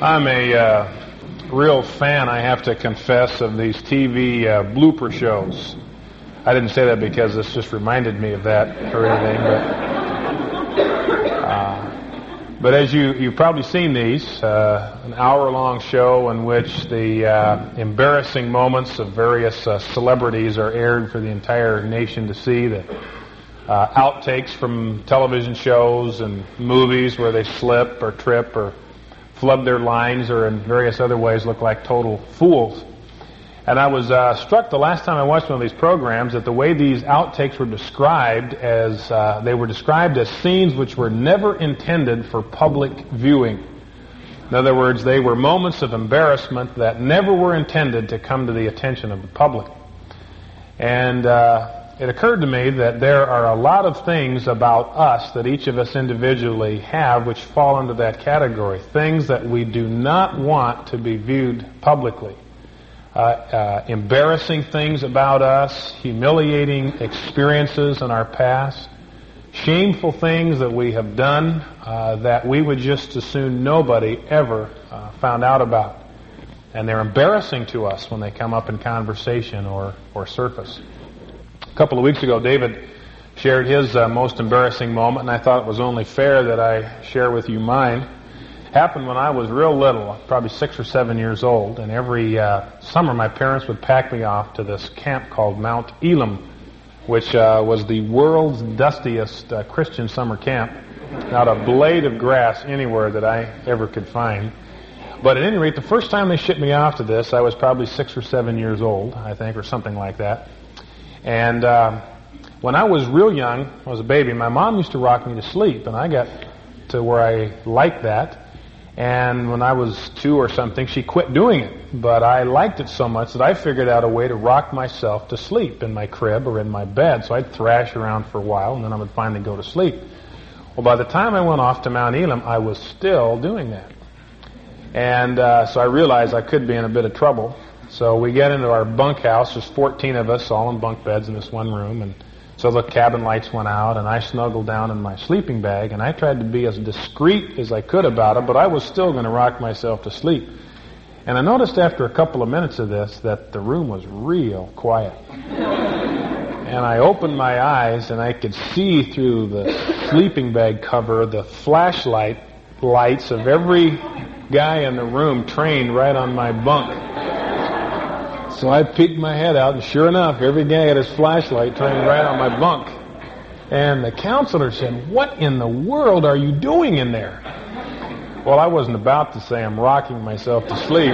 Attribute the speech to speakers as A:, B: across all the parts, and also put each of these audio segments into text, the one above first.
A: I'm a uh, real fan, I have to confess, of these TV uh, blooper shows. I didn't say that because this just reminded me of that or anything, but. Uh, but as you, you've probably seen these, uh, an hour-long show in which the uh, embarrassing moments of various uh, celebrities are aired for the entire nation to see. The outtakes from television shows and movies where they slip or trip or flub their lines or in various other ways look like total fools. And I was uh, struck the last time I watched one of these programs that the way these outtakes were described as uh, they were described as scenes which were never intended for public viewing. In other words, they were moments of embarrassment that never were intended to come to the attention of the public. And uh, it occurred to me that there are a lot of things about us that each of us individually have which fall into that category. Things that we do not want to be viewed publicly uh, uh, embarrassing things about us, humiliating experiences in our past, shameful things that we have done uh, that we would just as soon nobody ever uh, found out about. And they're embarrassing to us when they come up in conversation or, or surface. A couple of weeks ago, David shared his uh, most embarrassing moment, and I thought it was only fair that I share with you mine happened when I was real little, probably six or seven years old, and every uh, summer my parents would pack me off to this camp called Mount Elam, which uh, was the world's dustiest uh, Christian summer camp. Not a blade of grass anywhere that I ever could find. But at any rate, the first time they shipped me off to this, I was probably six or seven years old, I think, or something like that. And uh, when I was real young, I was a baby, my mom used to rock me to sleep, and I got to where I liked that. And when I was two or something, she quit doing it. But I liked it so much that I figured out a way to rock myself to sleep in my crib or in my bed. So I'd thrash around for a while and then I would finally go to sleep. Well, by the time I went off to Mount Elam, I was still doing that. And uh, so I realized I could be in a bit of trouble. So we get into our bunkhouse. There's 14 of us all in bunk beds in this one room. And so the cabin lights went out, and I snuggled down in my sleeping bag, and I tried to be as discreet as I could about it, but I was still going to rock myself to sleep. And I noticed after a couple of minutes of this that the room was real quiet. and I opened my eyes, and I could see through the sleeping bag cover the flashlight lights of every guy in the room trained right on my bunk. So I peeked my head out, and sure enough, every guy had his flashlight turned right on my bunk. And the counselor said, What in the world are you doing in there? Well, I wasn't about to say I'm rocking myself to sleep.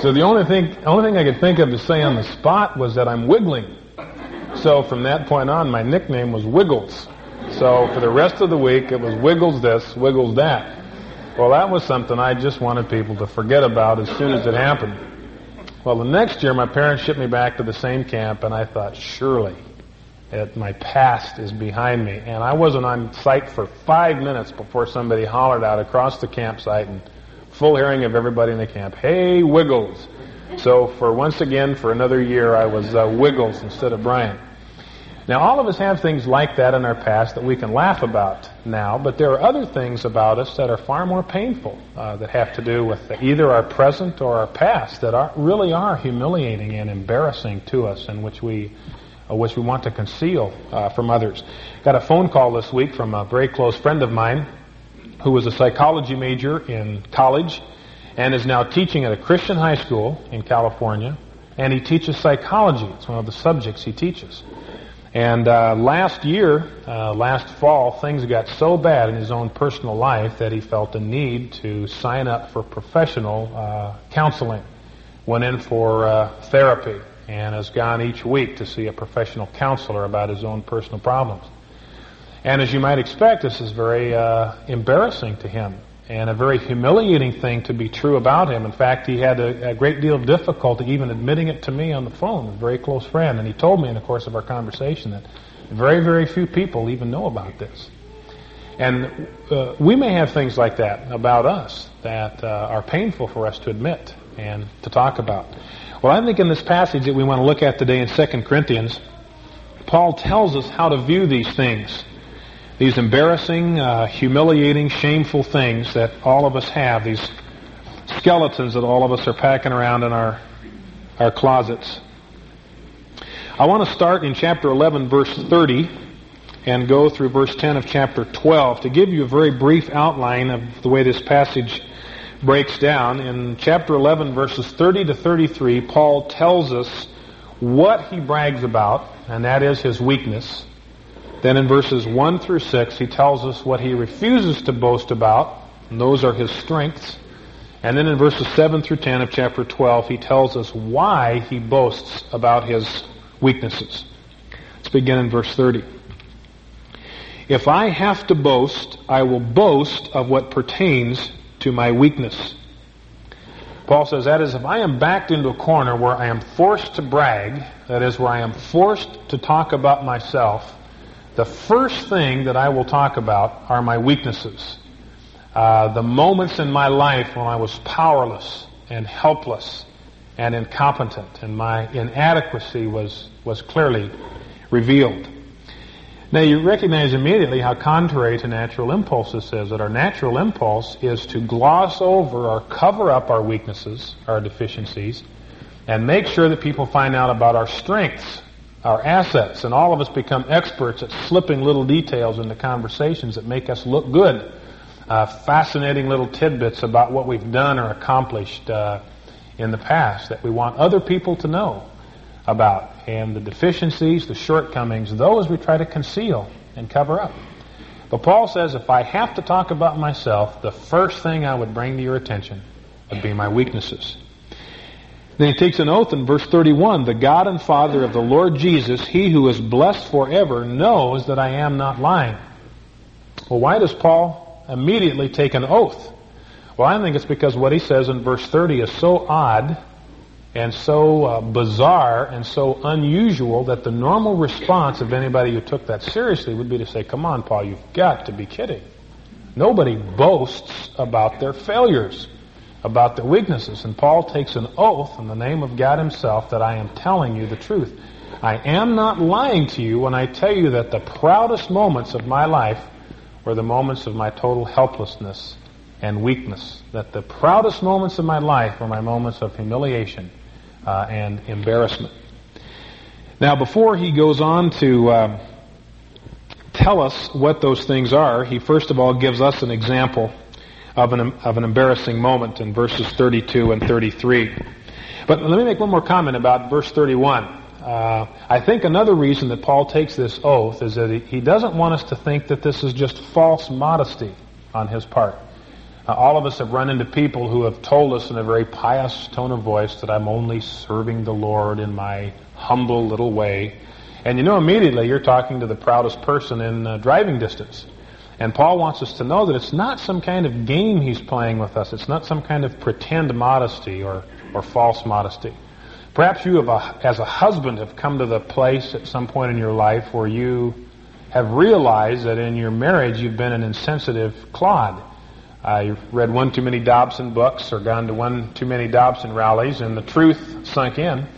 A: So the only thing, only thing I could think of to say on the spot was that I'm wiggling. So from that point on, my nickname was Wiggles. So for the rest of the week, it was Wiggles this, Wiggles that. Well, that was something I just wanted people to forget about as soon as it happened. Well, the next year, my parents shipped me back to the same camp, and I thought, surely it, my past is behind me. And I wasn't on site for five minutes before somebody hollered out across the campsite and full hearing of everybody in the camp, hey, Wiggles. So for once again, for another year, I was uh, Wiggles instead of Brian. Now, all of us have things like that in our past that we can laugh about now, but there are other things about us that are far more painful uh, that have to do with either our present or our past that are, really are humiliating and embarrassing to us and which we, uh, which we want to conceal uh, from others. Got a phone call this week from a very close friend of mine who was a psychology major in college and is now teaching at a Christian high school in California, and he teaches psychology. It's one of the subjects he teaches. And uh, last year, uh, last fall, things got so bad in his own personal life that he felt a need to sign up for professional uh, counseling. Went in for uh, therapy and has gone each week to see a professional counselor about his own personal problems. And as you might expect, this is very uh, embarrassing to him and a very humiliating thing to be true about him. In fact, he had a, a, great deal of difficulty even admitting it to me on the phone, a very close friend. And he told me in the course of our conversation that very, very few people even know about this. And uh, we may have things like that about us that uh, are painful for us to admit and to talk about. Well, I think in this passage that we want to look at today in 2 Corinthians, Paul tells us how to view these things these embarrassing, uh, humiliating, shameful things that all of us have, these skeletons that all of us are packing around in our, our closets. I want to start in chapter 11, verse 30, and go through verse 10 of chapter 12 to give you a very brief outline of the way this passage breaks down. In chapter 11, verses 30 to 33, Paul tells us what he brags about, and that is his weakness. Then in verses 1 through 6, he tells us what he refuses to boast about, and those are his strengths. And then in verses 7 through 10 of chapter 12, he tells us why he boasts about his weaknesses. Let's begin in verse 30. If I have to boast, I will boast of what pertains to my weakness. Paul says that is, if I am backed into a corner where I am forced to brag, that is, where I am forced to talk about myself, the first thing that I will talk about are my weaknesses. Uh, the moments in my life when I was powerless and helpless and incompetent, and my inadequacy was, was clearly revealed. Now you recognize immediately how contrary to natural impulse this is, that our natural impulse is to gloss over or cover up our weaknesses, our deficiencies, and make sure that people find out about our strengths our assets, and all of us become experts at slipping little details into conversations that make us look good. Uh, fascinating little tidbits about what we've done or accomplished uh, in the past that we want other people to know about. And the deficiencies, the shortcomings, those we try to conceal and cover up. But Paul says if I have to talk about myself, the first thing I would bring to your attention would be my weaknesses. Then he takes an oath in verse 31 The God and Father of the Lord Jesus, he who is blessed forever, knows that I am not lying. Well, why does Paul immediately take an oath? Well, I think it's because what he says in verse 30 is so odd and so uh, bizarre and so unusual that the normal response of anybody who took that seriously would be to say, Come on, Paul, you've got to be kidding. Nobody boasts about their failures about their weaknesses. And Paul takes an oath in the name of God himself that I am telling you the truth. I am not lying to you when I tell you that the proudest moments of my life were the moments of my total helplessness and weakness. That the proudest moments of my life were my moments of humiliation uh, and embarrassment. Now, before he goes on to uh, tell us what those things are, he first of all gives us an example of an, of an embarrassing moment in verses 32 and 33. But let me make one more comment about verse 31. Uh, I think another reason that Paul takes this oath is that he, he doesn't want us to think that this is just false modesty on his part. Uh, all of us have run into people who have told us in a very pious tone of voice that I'm only serving the Lord in my humble little way. And you know immediately you're talking to the proudest person in uh, driving distance. And Paul wants us to know that it's not some kind of game he's playing with us. It's not some kind of pretend modesty or, or false modesty. Perhaps you, a, as a husband, have come to the place at some point in your life where you have realized that in your marriage you've been an insensitive clod. Uh, you've read one too many Dobson books or gone to one too many Dobson rallies, and the truth sunk in.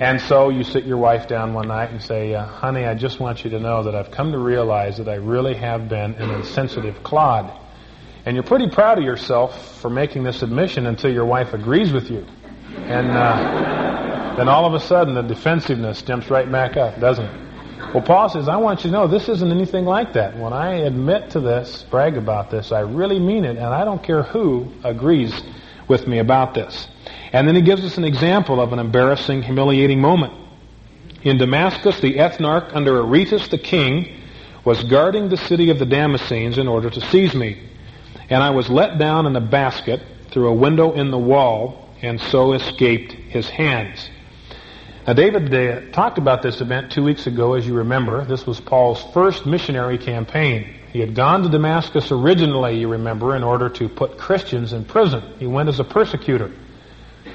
A: And so you sit your wife down one night and say, uh, honey, I just want you to know that I've come to realize that I really have been an insensitive clod. And you're pretty proud of yourself for making this admission until your wife agrees with you. And uh, then all of a sudden the defensiveness jumps right back up, doesn't it? Well, Paul says, I want you to know this isn't anything like that. When I admit to this, brag about this, I really mean it, and I don't care who agrees with me about this. And then he gives us an example of an embarrassing, humiliating moment. In Damascus, the ethnarch under Aretas the king was guarding the city of the Damascenes in order to seize me. And I was let down in a basket through a window in the wall and so escaped his hands. Now, David talked about this event two weeks ago, as you remember. This was Paul's first missionary campaign. He had gone to Damascus originally, you remember, in order to put Christians in prison. He went as a persecutor.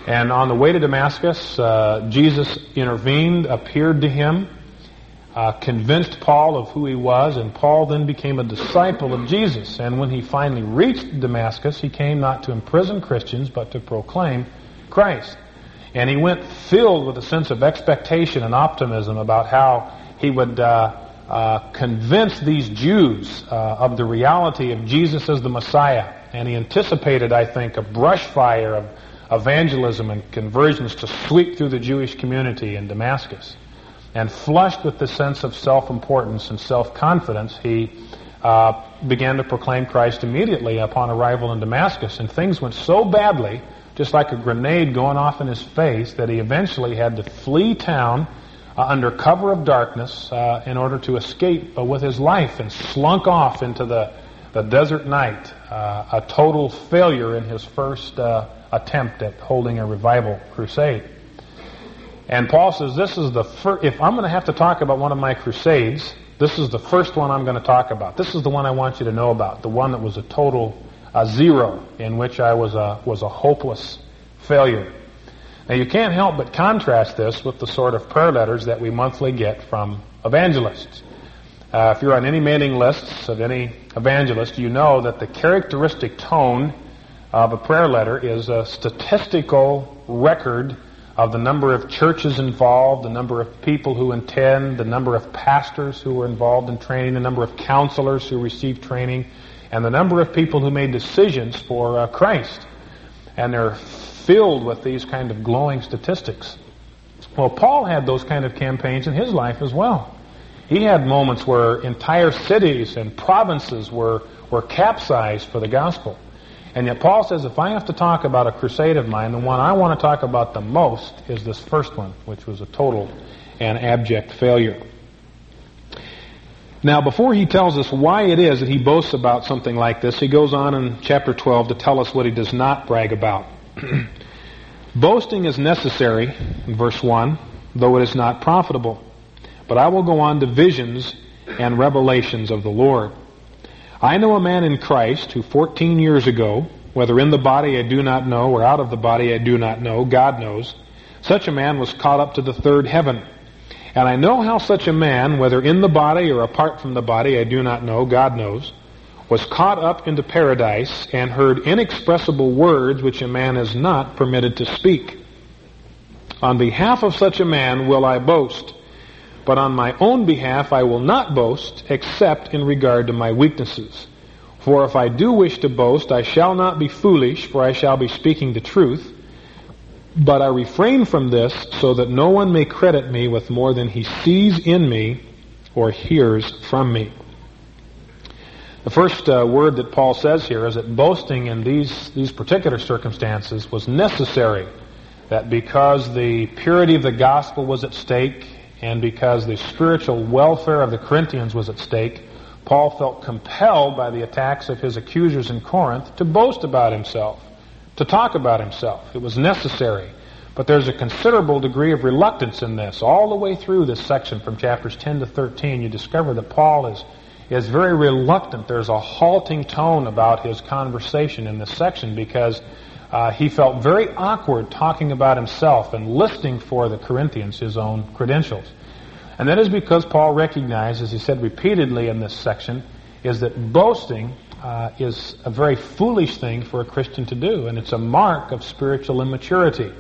A: And on the way to Damascus, uh, Jesus intervened, appeared to him, uh, convinced Paul of who he was, and Paul then became a disciple of Jesus. And when he finally reached Damascus, he came not to imprison Christians, but to proclaim Christ. And he went filled with a sense of expectation and optimism about how he would uh, uh, convince these Jews uh, of the reality of Jesus as the Messiah. And he anticipated, I think, a brush fire of evangelism and conversions to sweep through the Jewish community in Damascus. And flushed with the sense of self-importance and self-confidence, he uh, began to proclaim Christ immediately upon arrival in Damascus. And things went so badly, just like a grenade going off in his face, that he eventually had to flee town uh, under cover of darkness uh, in order to escape with his life and slunk off into the, the desert night, uh, a total failure in his first uh, attempt at holding a revival crusade. And Paul says, this is the first, if I'm going to have to talk about one of my crusades, this is the first one I'm going to talk about. This is the one I want you to know about, the one that was a total zero, in which I was a, was a hopeless failure. Now you can't help but contrast this with the sort of prayer letters that we monthly get from evangelists. Uh, if you're on any mailing lists of any evangelist, you know that the characteristic tone of a prayer letter is a statistical record of the number of churches involved, the number of people who attend, the number of pastors who were involved in training, the number of counselors who received training, and the number of people who made decisions for uh, Christ. And they're filled with these kind of glowing statistics. Well, Paul had those kind of campaigns in his life as well. He had moments where entire cities and provinces were, were capsized for the gospel. And yet Paul says, if I have to talk about a crusade of mine, the one I want to talk about the most is this first one, which was a total and abject failure. Now, before he tells us why it is that he boasts about something like this, he goes on in chapter 12 to tell us what he does not brag about. Boasting is necessary, in verse 1, though it is not profitable. But I will go on to visions and revelations of the Lord. I know a man in Christ who 14 years ago, whether in the body I do not know or out of the body I do not know, God knows, such a man was caught up to the third heaven. And I know how such a man, whether in the body or apart from the body, I do not know, God knows, was caught up into paradise and heard inexpressible words which a man is not permitted to speak. On behalf of such a man will I boast, but on my own behalf I will not boast except in regard to my weaknesses. For if I do wish to boast, I shall not be foolish, for I shall be speaking the truth. But I refrain from this so that no one may credit me with more than he sees in me or hears from me. The first uh, word that Paul says here is that boasting in these, these particular circumstances was necessary. That because the purity of the gospel was at stake and because the spiritual welfare of the Corinthians was at stake, Paul felt compelled by the attacks of his accusers in Corinth to boast about himself, to talk about himself. It was necessary. But there's a considerable degree of reluctance in this. All the way through this section from chapters 10 to 13, you discover that Paul is is very reluctant. There's a halting tone about his conversation in this section because uh, he felt very awkward talking about himself and listing for the Corinthians his own credentials. And that is because Paul recognized, as he said repeatedly in this section, is that boasting uh, is a very foolish thing for a Christian to do, and it's a mark of spiritual immaturity.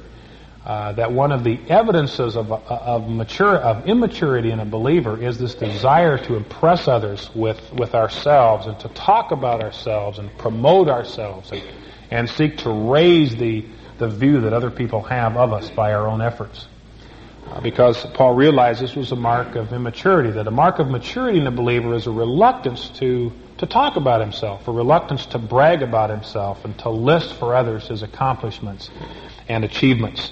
A: Uh, that one of the evidences of, of, mature, of immaturity in a believer is this desire to impress others with, with ourselves and to talk about ourselves and promote ourselves and, and seek to raise the, the view that other people have of us by our own efforts. Uh, because Paul realized this was a mark of immaturity, that a mark of maturity in a believer is a reluctance to, to talk about himself, a reluctance to brag about himself and to list for others his accomplishments and achievements.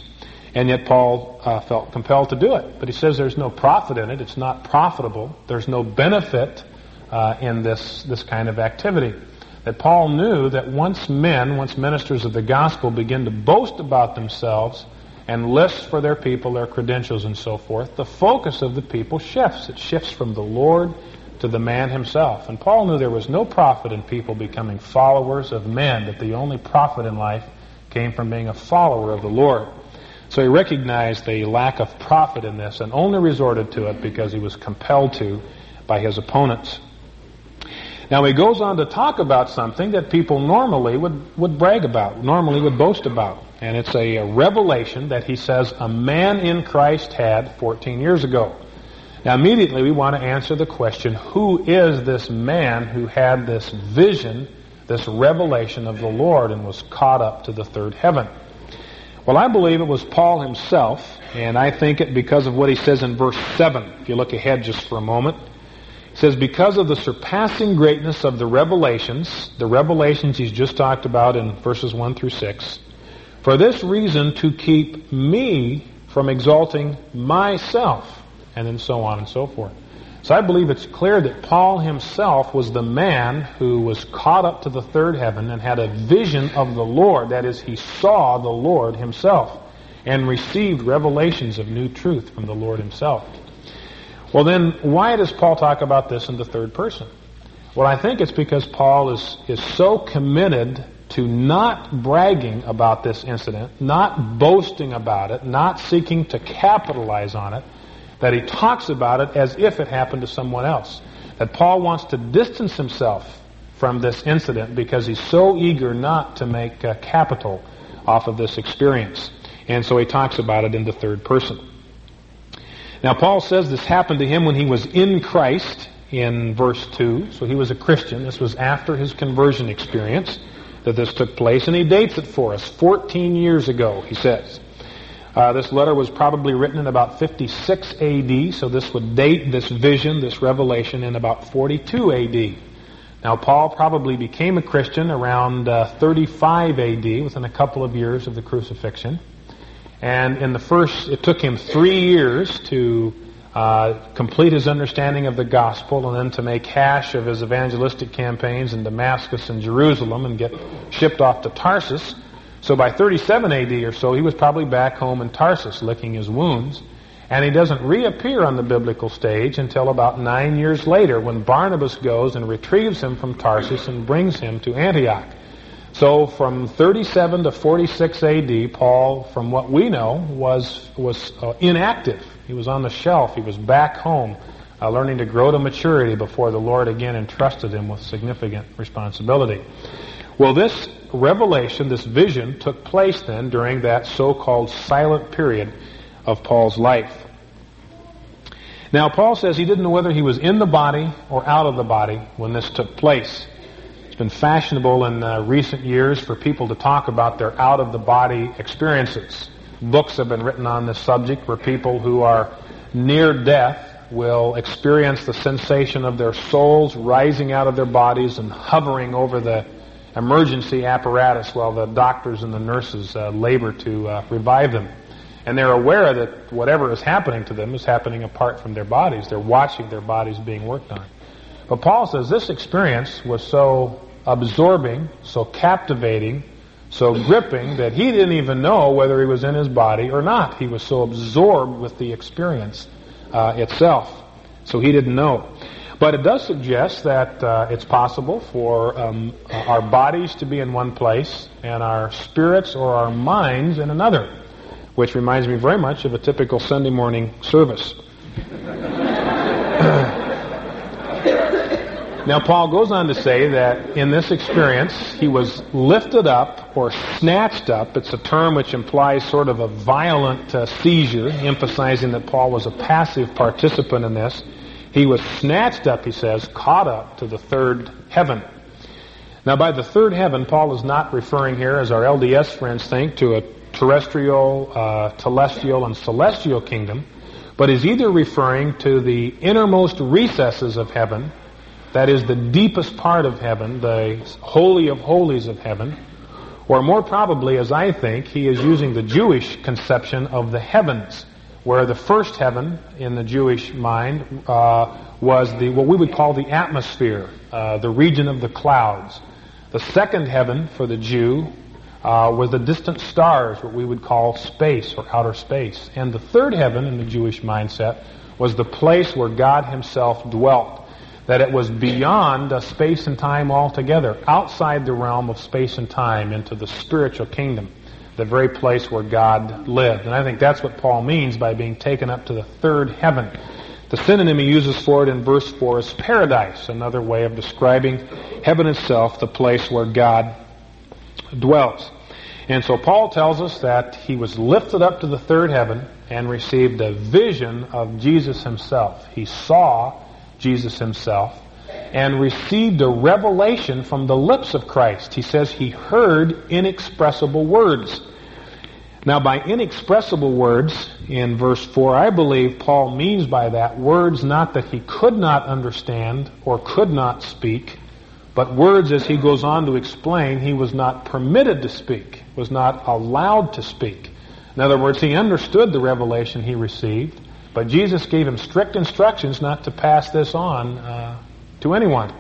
A: And yet Paul uh, felt compelled to do it. But he says there's no profit in it. It's not profitable. There's no benefit uh, in this, this kind of activity. That Paul knew that once men, once ministers of the gospel begin to boast about themselves and list for their people their credentials and so forth, the focus of the people shifts. It shifts from the Lord to the man himself. And Paul knew there was no profit in people becoming followers of men, that the only profit in life came from being a follower of the Lord. So he recognized the lack of profit in this and only resorted to it because he was compelled to by his opponents. Now he goes on to talk about something that people normally would, would brag about, normally would boast about. And it's a, a revelation that he says a man in Christ had 14 years ago. Now, immediately we want to answer the question who is this man who had this vision, this revelation of the Lord, and was caught up to the third heaven? Well, I believe it was Paul himself, and I think it because of what he says in verse 7. If you look ahead just for a moment, he says, Because of the surpassing greatness of the revelations, the revelations he's just talked about in verses 1 through 6, for this reason to keep me from exalting myself, and then so on and so forth. So I believe it's clear that Paul himself was the man who was caught up to the third heaven and had a vision of the Lord. That is, he saw the Lord himself and received revelations of new truth from the Lord himself. Well, then, why does Paul talk about this in the third person? Well, I think it's because Paul is, is so committed to not bragging about this incident, not boasting about it, not seeking to capitalize on it, that he talks about it as if it happened to someone else. That Paul wants to distance himself from this incident because he's so eager not to make uh, capital off of this experience. And so he talks about it in the third person. Now, Paul says this happened to him when he was in Christ in verse 2. So he was a Christian. This was after his conversion experience that this took place, and he dates it for us 14 years ago, he says. Uh, this letter was probably written in about 56 AD, so this would date this vision, this revelation, in about 42 AD. Now, Paul probably became a Christian around uh, 35 AD, within a couple of years of the crucifixion. And in the first, it took him three years to uh, complete his understanding of the gospel and then to make hash of his evangelistic campaigns in Damascus and Jerusalem and get shipped off to Tarsus. So by 37 AD or so, he was probably back home in Tarsus licking his wounds. And he doesn't reappear on the biblical stage until about nine years later when Barnabas goes and retrieves him from Tarsus and brings him to Antioch. So from 37 to 46 AD, Paul, from what we know, was, was uh, inactive. He was on the shelf. He was back home, uh, learning to grow to maturity before the Lord again entrusted him with significant responsibility. Well, this revelation, this vision, took place then during that so-called silent period of Paul's life. Now, Paul says he didn't know whether he was in the body or out of the body when this took place. It's been fashionable in uh, recent years for people to talk about their out of the body experiences. Books have been written on this subject where people who are near death will experience the sensation of their souls rising out of their bodies and hovering over the emergency apparatus while the doctors and the nurses uh, labor to uh, revive them. And they're aware that whatever is happening to them is happening apart from their bodies. They're watching their bodies being worked on. But Paul says this experience was so absorbing, so captivating, so gripping that he didn't even know whether he was in his body or not. He was so absorbed with the experience uh, itself. So he didn't know. But it does suggest that uh, it's possible for um, our bodies to be in one place and our spirits or our minds in another, which reminds me very much of a typical Sunday morning service. Now, Paul goes on to say that in this experience, he was lifted up or snatched up. It's a term which implies sort of a violent uh, seizure, emphasizing that Paul was a passive participant in this. He was snatched up, he says, caught up to the third heaven. Now, by the third heaven, Paul is not referring here, as our LDS friends think, to a terrestrial, uh, telestial, and celestial kingdom, but is either referring to the innermost recesses of heaven, that is the deepest part of heaven, the holy of holies of heaven, or more probably, as I think, he is using the Jewish conception of the heavens, where the first heaven in the Jewish mind uh, was the what we would call the atmosphere, uh, the region of the clouds. The second heaven for the Jew uh, was the distant stars, what we would call space or outer space. And the third heaven in the Jewish mindset was the place where God Himself dwelt that it was beyond space and time altogether, outside the realm of space and time into the spiritual kingdom, the very place where God lived. And I think that's what Paul means by being taken up to the third heaven. The synonym he uses for it in verse 4 is paradise, another way of describing heaven itself, the place where God dwells. And so Paul tells us that he was lifted up to the third heaven and received a vision of Jesus himself. He saw Jesus himself and received a revelation from the lips of Christ. He says he heard inexpressible words. Now, by inexpressible words, in verse 4, I believe Paul means by that words not that he could not understand or could not speak, but words, as he goes on to explain, he was not permitted to speak, was not allowed to speak. In other words, he understood the revelation he received, but Jesus gave him strict instructions not to pass this on uh, to anyone.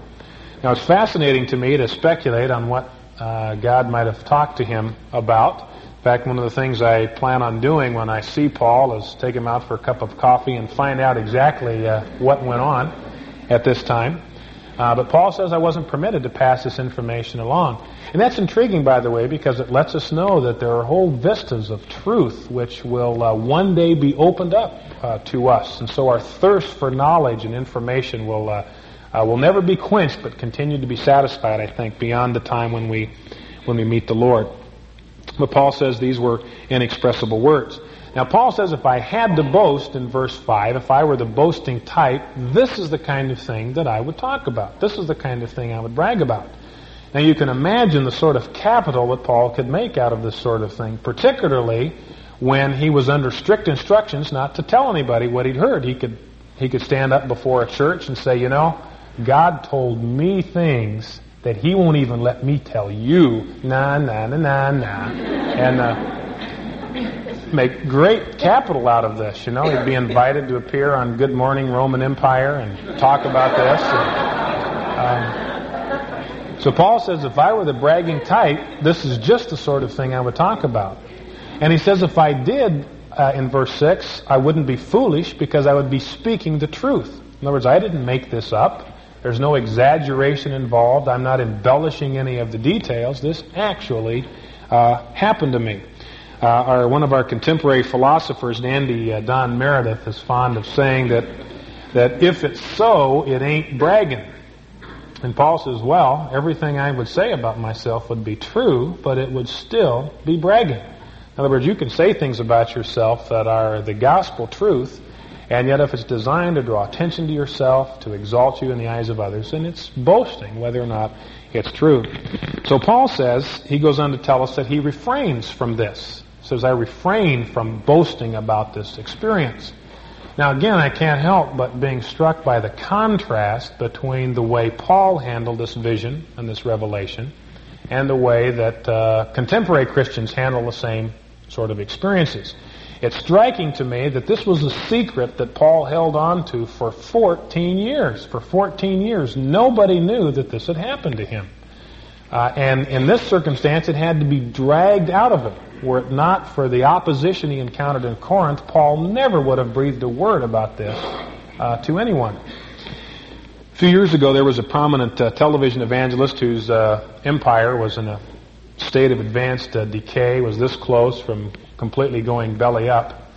A: Now, it's fascinating to me to speculate on what uh, God might have talked to him about. In fact, one of the things I plan on doing when I see Paul is take him out for a cup of coffee and find out exactly uh, what went on at this time. Uh, but Paul says I wasn't permitted to pass this information along. And that's intriguing, by the way, because it lets us know that there are whole vistas of truth which will uh, one day be opened up uh, to us. And so our thirst for knowledge and information will, uh, will never be quenched, but continue to be satisfied, I think, beyond the time when we, when we meet the Lord. But Paul says these were inexpressible words. Now, Paul says if I had to boast in verse 5, if I were the boasting type, this is the kind of thing that I would talk about. This is the kind of thing I would brag about. Now, you can imagine the sort of capital that Paul could make out of this sort of thing, particularly when he was under strict instructions not to tell anybody what he'd heard. He could, he could stand up before a church and say, you know, God told me things that he won't even let me tell you. Nah, nah, nah, nah, nah. And, uh, make great capital out of this. You know, he'd be invited to appear on Good Morning Roman Empire and talk about this. And, um, so Paul says, if I were the bragging type, this is just the sort of thing I would talk about. And he says, if I did, uh, in verse 6, I wouldn't be foolish because I would be speaking the truth. In other words, I didn't make this up. There's no exaggeration involved. I'm not embellishing any of the details. This actually uh, happened to me. Uh, our, one of our contemporary philosophers, Andy uh, Don Meredith, is fond of saying that that if it's so, it ain't bragging. And Paul says, well, everything I would say about myself would be true, but it would still be bragging. In other words, you can say things about yourself that are the gospel truth, and yet if it's designed to draw attention to yourself, to exalt you in the eyes of others, then it's boasting whether or not it's true. So Paul says, he goes on to tell us that he refrains from this He says, I refrain from boasting about this experience. Now, again, I can't help but being struck by the contrast between the way Paul handled this vision and this revelation and the way that uh, contemporary Christians handle the same sort of experiences. It's striking to me that this was a secret that Paul held on to for 14 years. For 14 years, nobody knew that this had happened to him. Uh, and in this circumstance, it had to be dragged out of him. Were it not for the opposition he encountered in Corinth, Paul never would have breathed a word about this uh, to anyone. A few years ago, there was a prominent uh, television evangelist whose uh, empire was in a state of advanced uh, decay, was this close from completely going belly up.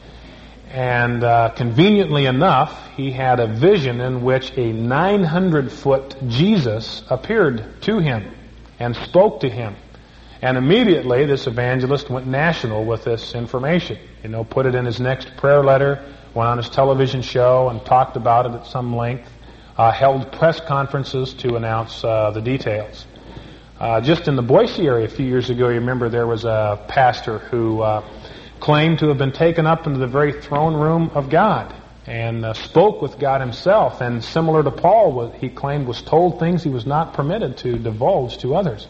A: And uh, conveniently enough, he had a vision in which a 900 foot Jesus appeared to him and spoke to him. And immediately, this evangelist went national with this information. You know, put it in his next prayer letter, went on his television show and talked about it at some length, uh, held press conferences to announce uh, the details. Uh, just in the Boise area a few years ago, you remember there was a pastor who uh, claimed to have been taken up into the very throne room of God and uh, spoke with God himself. And similar to Paul, he claimed was told things he was not permitted to divulge to others.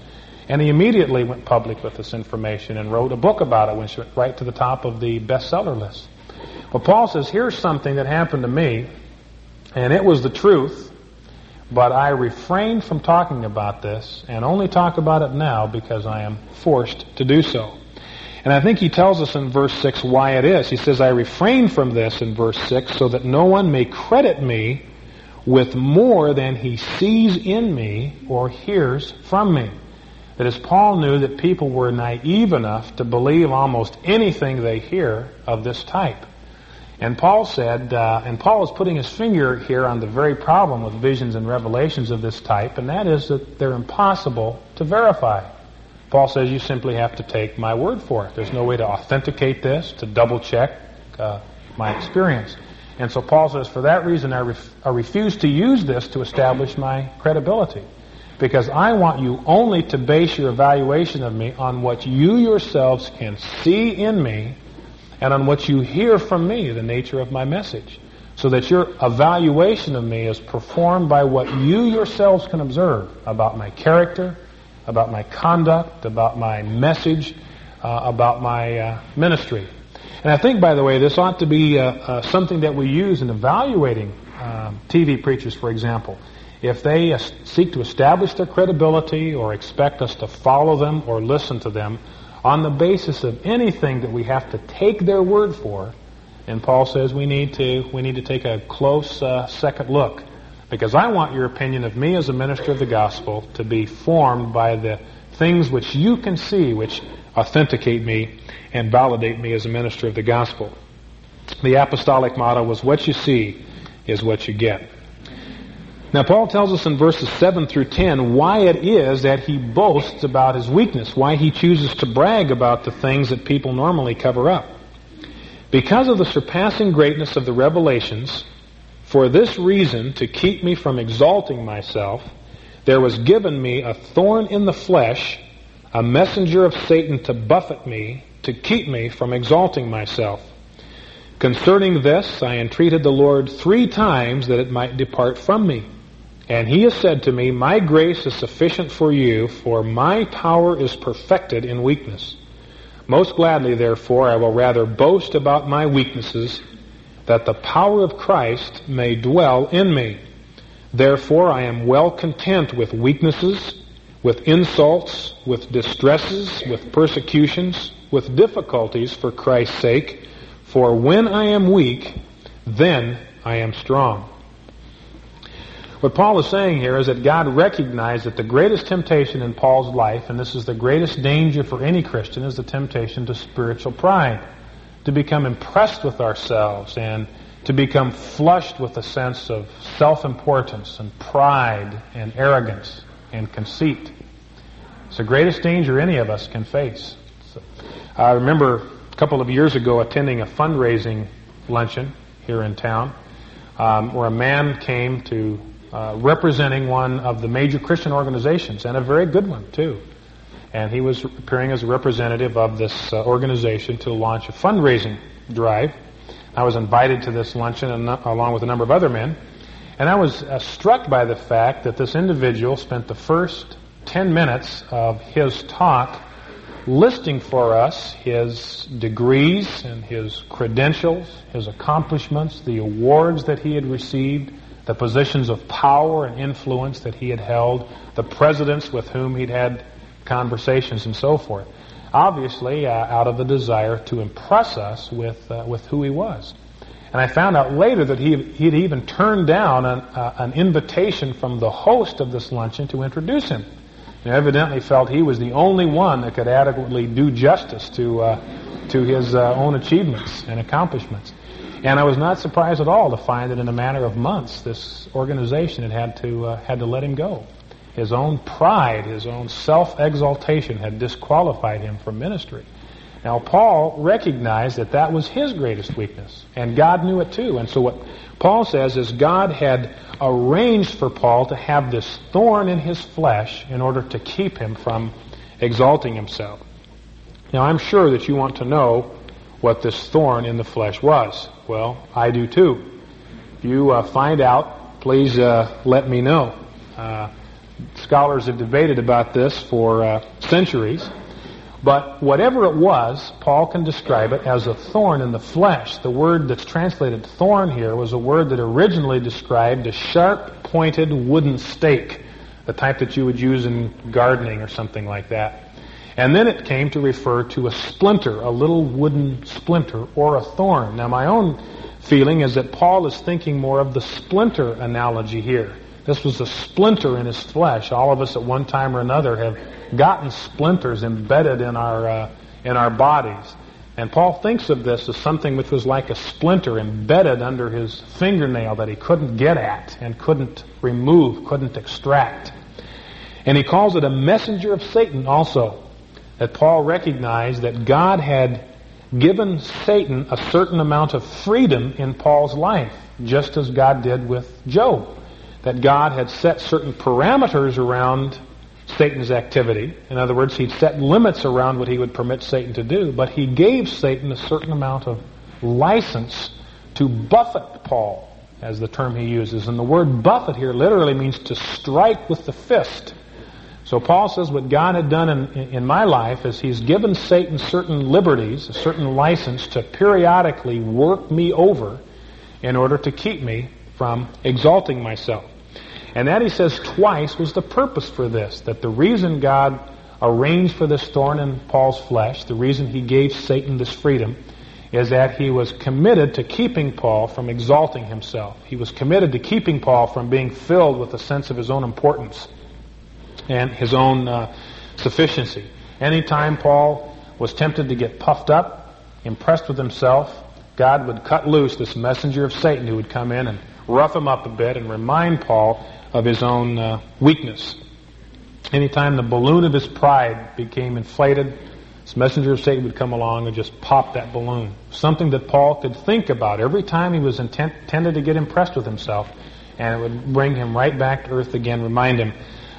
A: And he immediately went public with this information and wrote a book about it, which went right to the top of the bestseller list. Well, Paul says, here's something that happened to me, and it was the truth, but I refrained from talking about this and only talk about it now because I am forced to do so. And I think he tells us in verse 6 why it is. He says, I refrain from this in verse 6 so that no one may credit me with more than he sees in me or hears from me. That as Paul knew that people were naive enough to believe almost anything they hear of this type. And Paul said, uh, and Paul is putting his finger here on the very problem with visions and revelations of this type, and that is that they're impossible to verify. Paul says you simply have to take my word for it. There's no way to authenticate this, to double check uh, my experience. And so Paul says, for that reason, I, ref- I refuse to use this to establish my credibility. Because I want you only to base your evaluation of me on what you yourselves can see in me and on what you hear from me, the nature of my message. So that your evaluation of me is performed by what you yourselves can observe about my character, about my conduct, about my message, uh, about my uh, ministry. And I think, by the way, this ought to be uh, uh something that we use in evaluating um, TV preachers, for example. If they seek to establish their credibility or expect us to follow them or listen to them on the basis of anything that we have to take their word for, and Paul says we need to we need to take a close uh, second look because I want your opinion of me as a minister of the gospel to be formed by the things which you can see, which authenticate me and validate me as a minister of the gospel. The apostolic motto was what you see is what you get. Now, Paul tells us in verses 7 through 10 why it is that he boasts about his weakness, why he chooses to brag about the things that people normally cover up. Because of the surpassing greatness of the revelations, for this reason, to keep me from exalting myself, there was given me a thorn in the flesh, a messenger of Satan to buffet me, to keep me from exalting myself. Concerning this, I entreated the Lord three times that it might depart from me. And he has said to me, My grace is sufficient for you, for my power is perfected in weakness. Most gladly, therefore, I will rather boast about my weaknesses that the power of Christ may dwell in me. Therefore, I am well content with weaknesses, with insults, with distresses, with persecutions, with difficulties for Christ's sake. For when I am weak, then I am strong. What Paul is saying here is that God recognized that the greatest temptation in Paul's life, and this is the greatest danger for any Christian, is the temptation to spiritual pride to become impressed with ourselves and to become flushed with a sense of self-importance and pride and arrogance and conceit. It's the greatest danger any of us can face. So, I remember a couple of years ago attending a fundraising luncheon here in town um, where a man came to uh, representing one of the major Christian organizations and a very good one too and he was appearing as a representative of this uh, organization to launch a fundraising drive. I was invited to this luncheon along with a number of other men, and I was uh, struck by the fact that this individual spent the first 10 minutes of his talk listing for us his degrees and his credentials, his accomplishments, the awards that he had received, the positions of power and influence that he had held, the presidents with whom he'd had conversations and so forth. Obviously, uh, out of the desire to impress us with, uh, with who he was. And I found out later that he, he'd even turned down an, uh, an invitation from the host of this luncheon to introduce him. He evidently felt he was the only one that could adequately do justice to, uh, to his uh, own achievements and accomplishments. And I was not surprised at all to find that in a matter of months, this organization had had to, uh, had to let him go. His own pride, his own self-exaltation had disqualified him from ministry. Now, Paul recognized that that was his greatest weakness, and God knew it too. And so what Paul says is God had arranged for Paul to have this thorn in his flesh in order to keep him from exalting himself. Now, I'm sure that you want to know what this thorn in the flesh was. Well, I do too. If you uh, find out, please uh, let me know. Uh, Scholars have debated about this for uh, centuries. But whatever it was, Paul can describe it as a thorn in the flesh. The word that's translated thorn here was a word that originally described a sharp pointed wooden stake, the type that you would use in gardening or something like that. And then it came to refer to a splinter, a little wooden splinter, or a thorn. Now, my own feeling is that Paul is thinking more of the splinter analogy here. This was a splinter in his flesh. All of us at one time or another have gotten splinters embedded in our, uh, in our bodies. And Paul thinks of this as something which was like a splinter embedded under his fingernail that he couldn't get at and couldn't remove, couldn't extract. And he calls it a messenger of Satan also. that Paul recognized that God had given Satan a certain amount of freedom in Paul's life, just as God did with Job. That God had set certain parameters around Satan's activity. In other words, he'd set limits around what he would permit Satan to do, but he gave Satan a certain amount of license to buffet Paul, as the term he uses. And the word buffet here literally means to strike with the fist. So Paul says what God had done in, in my life is he's given Satan certain liberties, a certain license to periodically work me over in order to keep me from exalting myself. And that, he says twice, was the purpose for this. That the reason God arranged for this thorn in Paul's flesh, the reason he gave Satan this freedom, is that he was committed to keeping Paul from exalting himself. He was committed to keeping Paul from being filled with a sense of his own importance and his own uh, sufficiency. Anytime Paul was tempted to get puffed up, impressed with himself, God would cut loose this messenger of Satan who would come in and rough him up a bit and remind Paul of his own uh, weakness. Anytime the balloon of his pride became inflated, this messenger of Satan would come along and just pop that balloon. Something that Paul could think about every time he was intent, intended to get impressed with himself, and it would bring him right back to earth again, remind him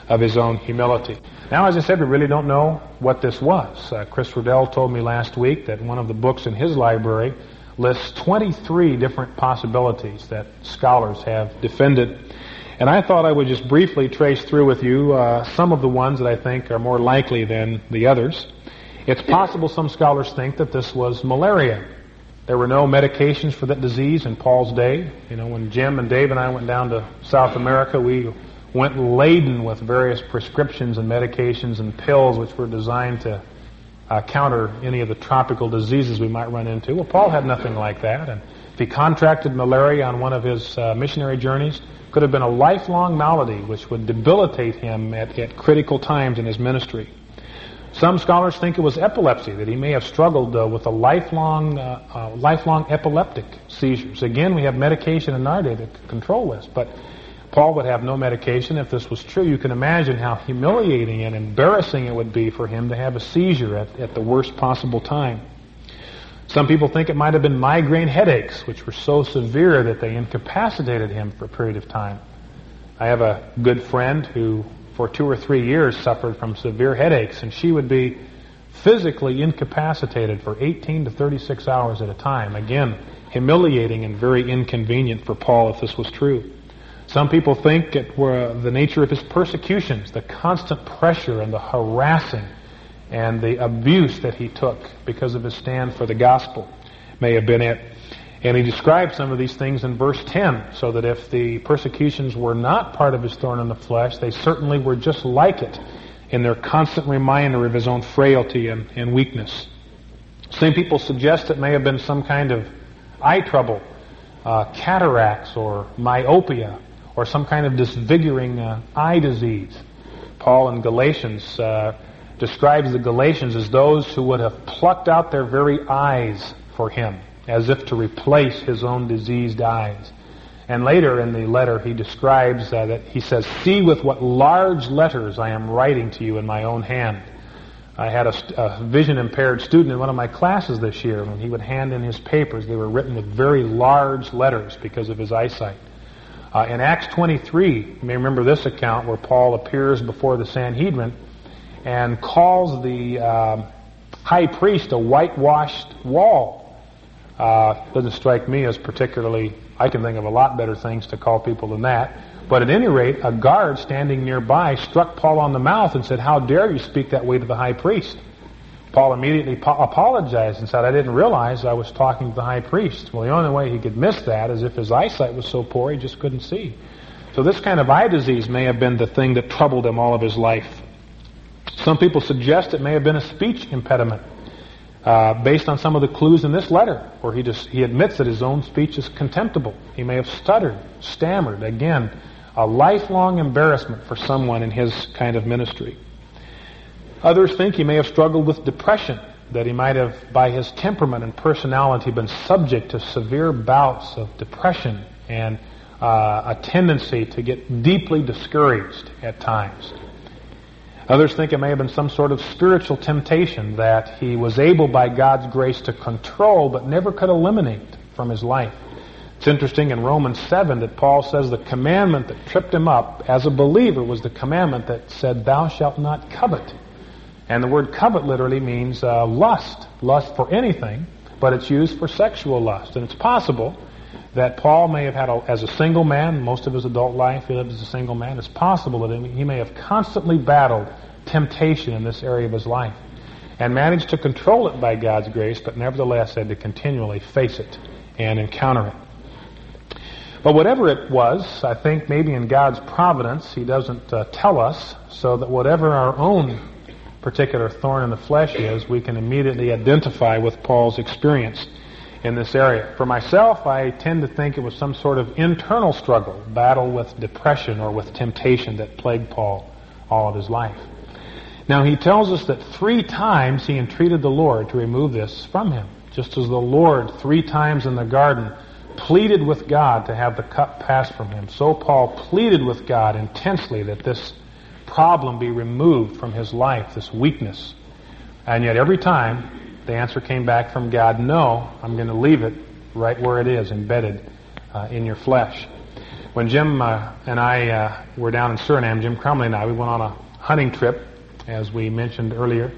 A: of his own humility. Now, as I said, we really don't know what this was. Uh, Chris Riddell told me last week that one of the books in his library lists 23 different possibilities that scholars have defended and I thought I would just briefly trace through with you uh, some of the ones that I think are more likely than the others. It's possible some scholars think that this was malaria. There were no medications for that disease in Paul's day. You know, when Jim and Dave and I went down to South America, we went laden with various prescriptions and medications and pills which were designed to uh, counter any of the tropical diseases we might run into. Well, Paul had nothing like that. And if he contracted malaria on one of his uh, missionary journeys, could have been a lifelong malady which would debilitate him at, at critical times in his ministry. Some scholars think it was epilepsy, that he may have struggled uh, with a lifelong, uh, uh, lifelong epileptic seizures. Again, we have medication in our day to control this, but Paul would have no medication if this was true. You can imagine how humiliating and embarrassing it would be for him to have a seizure at, at the worst possible time. Some people think it might have been migraine headaches, which were so severe that they incapacitated him for a period of time. I have a good friend who, for two or three years, suffered from severe headaches, and she would be physically incapacitated for 18 to 36 hours at a time. Again, humiliating and very inconvenient for Paul if this was true. Some people think it were the nature of his persecutions, the constant pressure and the harassing and the abuse that he took because of his stand for the gospel may have been it. And he describes some of these things in verse 10, so that if the persecutions were not part of his thorn in the flesh, they certainly were just like it in their constant reminder of his own frailty and, and weakness. Some people suggest it may have been some kind of eye trouble, uh, cataracts or myopia, or some kind of disfiguring uh, eye disease. Paul in Galatians uh, describes the Galatians as those who would have plucked out their very eyes for him, as if to replace his own diseased eyes. And later in the letter, he describes uh, that he says, See with what large letters I am writing to you in my own hand. I had a, a vision impaired student in one of my classes this year. And when he would hand in his papers, they were written with very large letters because of his eyesight. Uh, in Acts 23, you may remember this account where Paul appears before the Sanhedrin and calls the uh, high priest a whitewashed wall. Uh, doesn't strike me as particularly, I can think of a lot better things to call people than that. But at any rate, a guard standing nearby struck Paul on the mouth and said, How dare you speak that way to the high priest? Paul immediately po- apologized and said, I didn't realize I was talking to the high priest. Well, the only way he could miss that is if his eyesight was so poor he just couldn't see. So this kind of eye disease may have been the thing that troubled him all of his life. Some people suggest it may have been a speech impediment uh, based on some of the clues in this letter, where he, just, he admits that his own speech is contemptible. He may have stuttered, stammered. Again, a lifelong embarrassment for someone in his kind of ministry. Others think he may have struggled with depression, that he might have, by his temperament and personality, been subject to severe bouts of depression and uh, a tendency to get deeply discouraged at times. Others think it may have been some sort of spiritual temptation that he was able by God's grace to control but never could eliminate from his life. It's interesting in Romans 7 that Paul says the commandment that tripped him up as a believer was the commandment that said, Thou shalt not covet. And the word covet literally means uh, lust, lust for anything, but it's used for sexual lust. And it's possible that Paul may have had, a, as a single man, most of his adult life, he lived as a single man. It's possible that he may have constantly battled temptation in this area of his life and managed to control it by God's grace, but nevertheless had to continually face it and encounter it. But whatever it was, I think maybe in God's providence, He doesn't uh, tell us, so that whatever our own particular thorn in the flesh is, we can immediately identify with Paul's experience in this area. For myself, I tend to think it was some sort of internal struggle, battle with depression or with temptation that plagued Paul all of his life. Now, he tells us that three times he entreated the Lord to remove this from him, just as the Lord three times in the garden pleaded with God to have the cup passed from him. So Paul pleaded with God intensely that this problem be removed from his life, this weakness. And yet every time the answer came back from God, no, I'm going to leave it right where it is, embedded uh, in your flesh. When Jim uh, and I uh, were down in Suriname, Jim Crumley and I, we went on a hunting trip, as we mentioned earlier,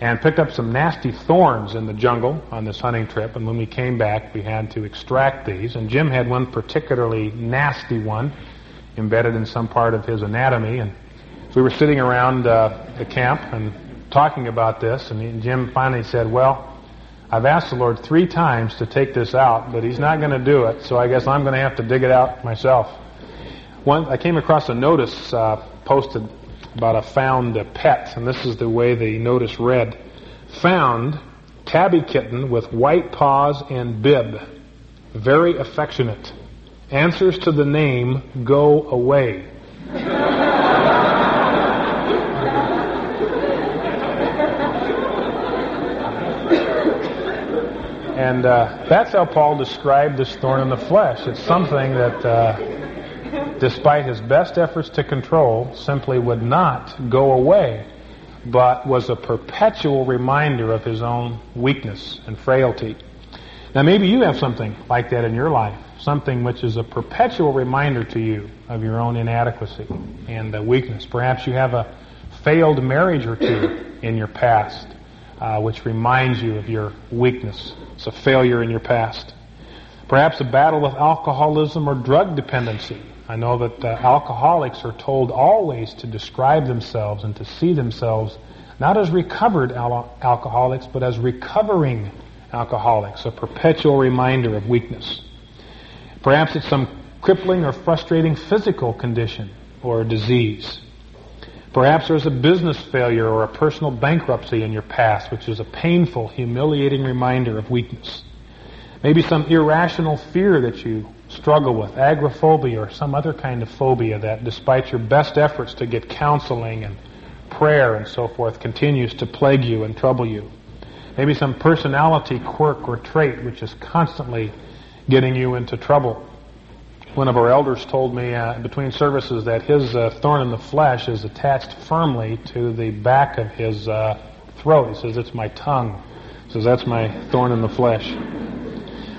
A: and picked up some nasty thorns in the jungle on this hunting trip. And when we came back, we had to extract these. And Jim had one particularly nasty one embedded in some part of his anatomy. And we were sitting around uh, the camp and talking about this, and, Jim finally said, Well, I've asked the Lord three times to take this out, but He's not going to do it, so I guess I'm going to have to dig it out myself. One, I came across a notice uh, posted about a found pet, and this is the way the notice read. Found tabby kitten with white paws and bib. Very affectionate. Answers to the name, go away. And uh, that's how Paul described this thorn in the flesh. It's something that, uh, despite his best efforts to control, simply would not go away, but was a perpetual reminder of his own weakness and frailty. Now, maybe you have something like that in your life, something which is a perpetual reminder to you of your own inadequacy and uh, weakness. Perhaps you have a failed marriage or two in your past uh, which reminds you of your weakness. It's a failure in your past. Perhaps a battle with alcoholism or drug dependency. I know that uh, alcoholics are told always to describe themselves and to see themselves not as recovered al- alcoholics, but as recovering alcoholics, a perpetual reminder of weakness. Perhaps it's some crippling or frustrating physical condition or disease. Perhaps there's a business failure or a personal bankruptcy in your past, which is a painful, humiliating reminder of weakness. Maybe some irrational fear that you struggle with, agoraphobia or some other kind of phobia that, despite your best efforts to get counseling and prayer and so forth, continues to plague you and trouble you. Maybe some personality quirk or trait which is constantly getting you into trouble one of our elders told me uh, between services that his uh, thorn in the flesh is attached firmly to the back of his uh, throat. He says, It's my tongue. He says, That's my thorn in the flesh.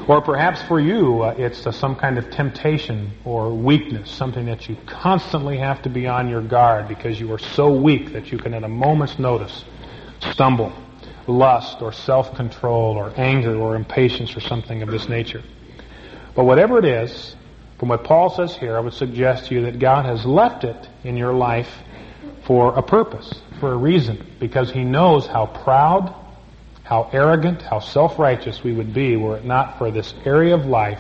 A: Or perhaps for you, uh, it's uh, some kind of temptation or weakness, something that you constantly have to be on your guard because you are so weak that you can, at a moment's notice, stumble. Lust or self control or anger or impatience or something of this nature. But whatever it is, from what Paul says here, I would suggest to you that God has left it in your life for a purpose, for a reason, because He knows how proud, how arrogant, how self-righteous we would be were it not for this area of life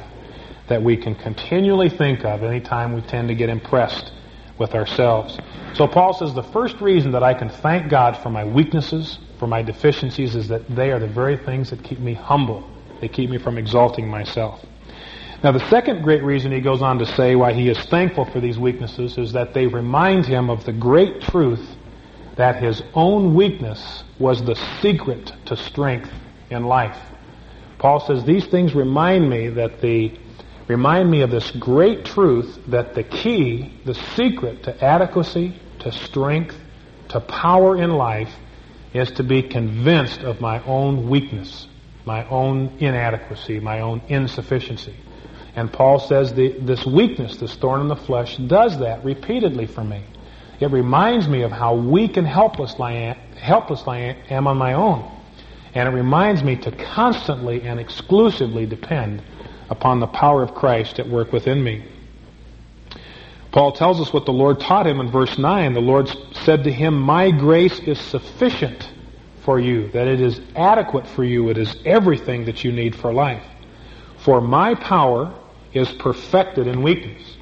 A: that we can continually think of anytime we tend to get impressed with ourselves. So Paul says the first reason that I can thank God for my weaknesses, for my deficiencies, is that they are the very things that keep me humble. They keep me from exalting myself. Now, the second great reason he goes on to say why he is thankful for these weaknesses is that they remind him of the great truth that his own weakness was the secret to strength in life. Paul says these things remind me that the remind me of this great truth that the key, the secret to adequacy, to strength, to power in life is to be convinced of my own weakness, my own inadequacy, my own insufficiency. And Paul says the, this weakness, this thorn in the flesh, does that repeatedly for me. It reminds me of how weak and helpless I am, helpless I am on my own. And it reminds me to constantly and exclusively depend upon the power of Christ at work within me. Paul tells us what the Lord taught him in verse 9. The Lord said to him, My grace is sufficient for you, that it is adequate for you, it is everything that you need for life. For my power is perfected in weakness.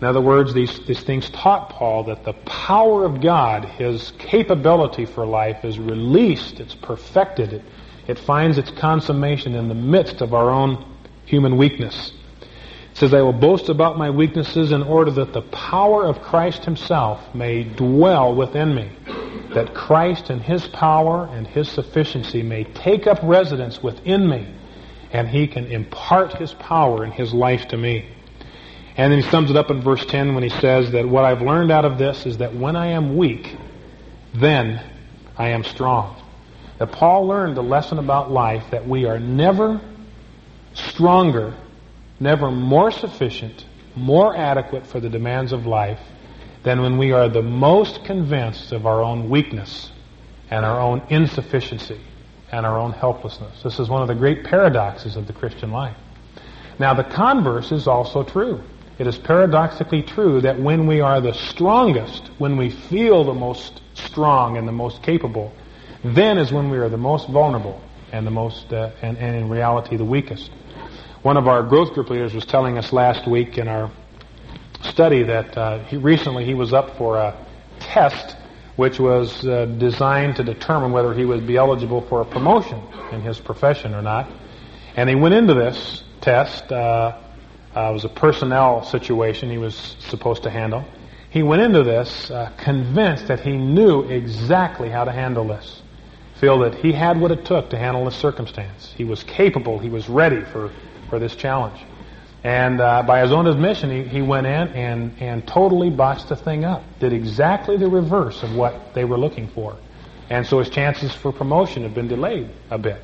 A: In other words, these, these things taught Paul that the power of God, his capability for life, is released, it's perfected, it, it finds its consummation in the midst of our own human weakness. It says, I will boast about my weaknesses in order that the power of Christ himself may dwell within me. That Christ and his power and his sufficiency may take up residence within me and he can impart his power and his life to me. And then he sums it up in verse 10 when he says that what I've learned out of this is that when I am weak, then I am strong. That Paul learned the lesson about life that we are never stronger, never more sufficient, more adequate for the demands of life than when we are the most convinced of our own weakness and our own insufficiency and our own helplessness. This is one of the great paradoxes of the Christian life. Now, the converse is also true. It is paradoxically true that when we are the strongest, when we feel the most strong and the most capable, then is when we are the most vulnerable and the most, uh, and, and in reality, the weakest. One of our growth group leaders was telling us last week in our study that uh, he recently he was up for a test which was uh, designed to determine whether he would be eligible for a promotion in his profession or not. And he went into this test. Uh, uh, it was a personnel situation he was supposed to handle. He went into this uh, convinced that he knew exactly how to handle this. Feel that he had what it took to handle this circumstance. He was capable. He was ready for, for this challenge. And uh, by his own admission, he, he went in and, and totally botched the thing up. Did exactly the reverse of what they were looking for. And so his chances for promotion have been delayed a bit.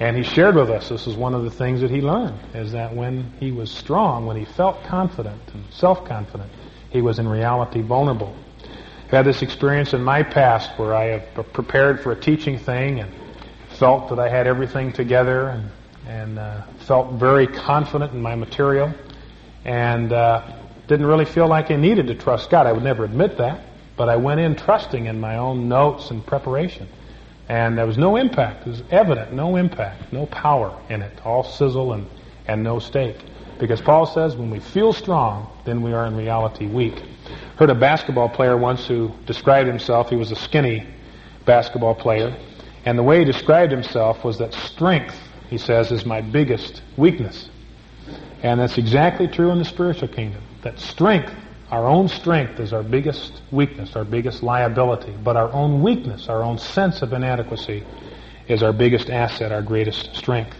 A: And he shared with us, this is one of the things that he learned, is that when he was strong, when he felt confident and self-confident, he was in reality vulnerable. I've had this experience in my past where I have prepared for a teaching thing and felt that I had everything together and and uh, felt very confident in my material and uh, didn't really feel like I needed to trust God. I would never admit that, but I went in trusting in my own notes and preparation. And there was no impact. It was evident, no impact, no power in it, all sizzle and, and no steak. Because Paul says when we feel strong, then we are in reality weak. Heard a basketball player once who described himself, he was a skinny basketball player, and the way he described himself was that strength he says, is my biggest weakness. And that's exactly true in the spiritual kingdom. That strength, our own strength, is our biggest weakness, our biggest liability. But our own weakness, our own sense of inadequacy, is our biggest asset, our greatest strength.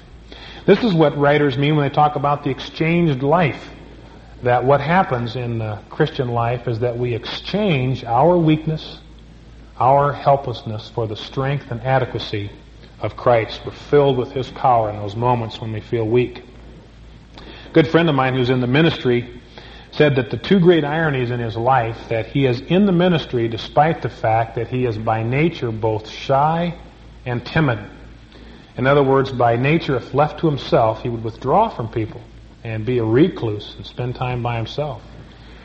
A: This is what writers mean when they talk about the exchanged life. That what happens in the Christian life is that we exchange our weakness, our helplessness for the strength and adequacy of Christ. We're filled with His power in those moments when we feel weak. A good friend of mine who's in the ministry said that the two great ironies in his life that he is in the ministry despite the fact that he is by nature both shy and timid. In other words, by nature, if left to himself, he would withdraw from people and be a recluse and spend time by himself.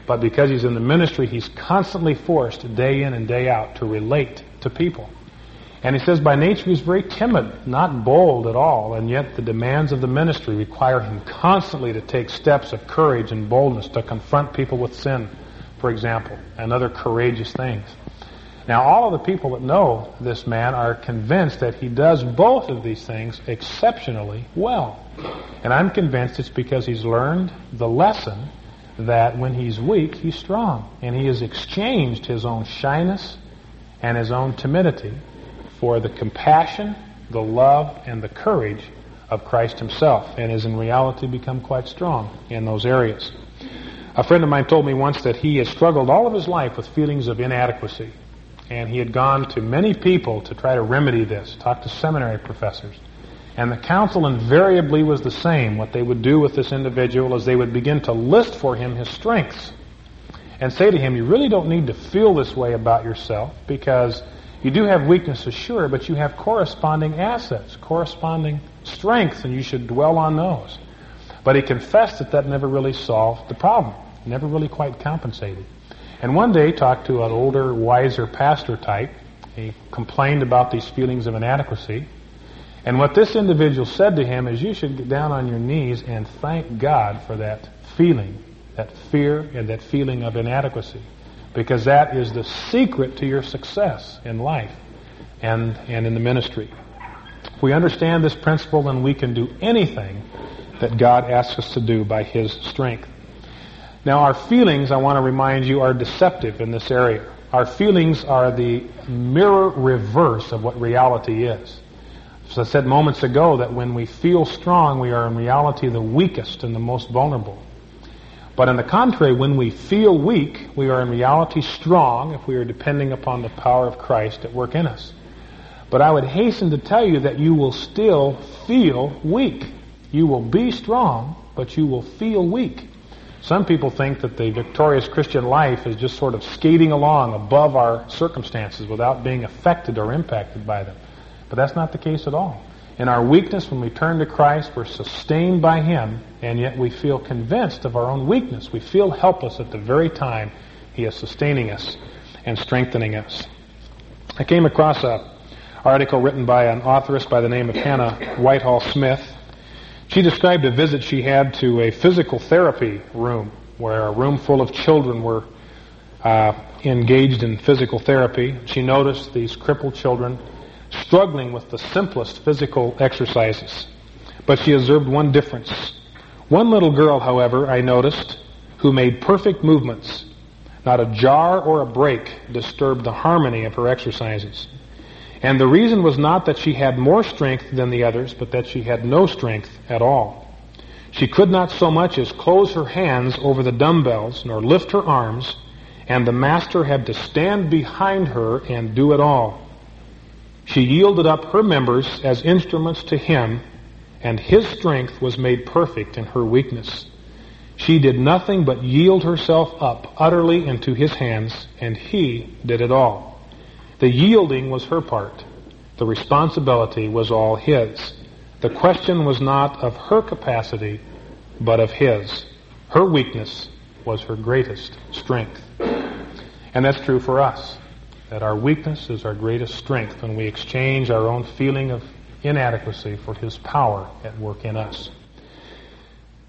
A: But because he's in the ministry, he's constantly forced day in and day out to relate to people. And he says by nature he's very timid, not bold at all, and yet the demands of the ministry require him constantly to take steps of courage and boldness to confront people with sin, for example, and other courageous things. Now, all of the people that know this man are convinced that he does both of these things exceptionally well. And I'm convinced it's because he's learned the lesson that when he's weak, he's strong. And he has exchanged his own shyness and his own timidity for the compassion, the love, and the courage of Christ himself, and has in reality become quite strong in those areas. A friend of mine told me once that he has struggled all of his life with feelings of inadequacy. And he had gone to many people to try to remedy this, talk to seminary professors. And the counsel invariably was the same. What they would do with this individual is they would begin to list for him his strengths and say to him, You really don't need to feel this way about yourself because you do have weaknesses, sure, but you have corresponding assets, corresponding strengths, and you should dwell on those. But he confessed that that never really solved the problem, never really quite compensated. And one day, talked to an older, wiser pastor type. He complained about these feelings of inadequacy. And what this individual said to him is, You should get down on your knees and thank God for that feeling, that fear, and that feeling of inadequacy. Because that is the secret to your success in life and, and in the ministry. If we understand this principle, then we can do anything that God asks us to do by His strength. Now, our feelings, I want to remind you, are deceptive in this area. Our feelings are the mirror reverse of what reality is. As I said moments ago, that when we feel strong, we are in reality the weakest and the most vulnerable. But on the contrary, when we feel weak, we are in reality strong if we are depending upon the power of Christ at work in us. But I would hasten to tell you that you will still feel weak. You will be strong, but you will feel weak. Some people think that the victorious Christian life is just sort of skating along above our circumstances without being affected or impacted by them. But that's not the case at all. In our weakness, when we turn to Christ, we're sustained by Him, and yet we feel convinced of our own weakness. We feel helpless at the very time He is sustaining us and strengthening us. I came across an article written by an authoress by the name of Hannah Whitall Smith. She described a visit she had to a physical therapy room where a room full of children were uh, engaged in physical therapy. She noticed these crippled children struggling with the simplest physical exercises. But she observed one difference. One little girl, however, I noticed, who made perfect movements. Not a jar or a break disturbed the harmony of her exercises. And the reason was not that she had more strength than the others, but that she had no strength at all. She could not so much as close her hands over the dumbbells, nor lift her arms, and the master had to stand behind her and do it all. She yielded up her members as instruments to him, and his strength was made perfect in her weakness. She did nothing but yield herself up utterly into his hands, and he did it all. The yielding was her part. The responsibility was all his. The question was not of her capacity, but of his. Her weakness was her greatest strength. And that's true for us that our weakness is our greatest strength when we exchange our own feeling of inadequacy for His power at work in us.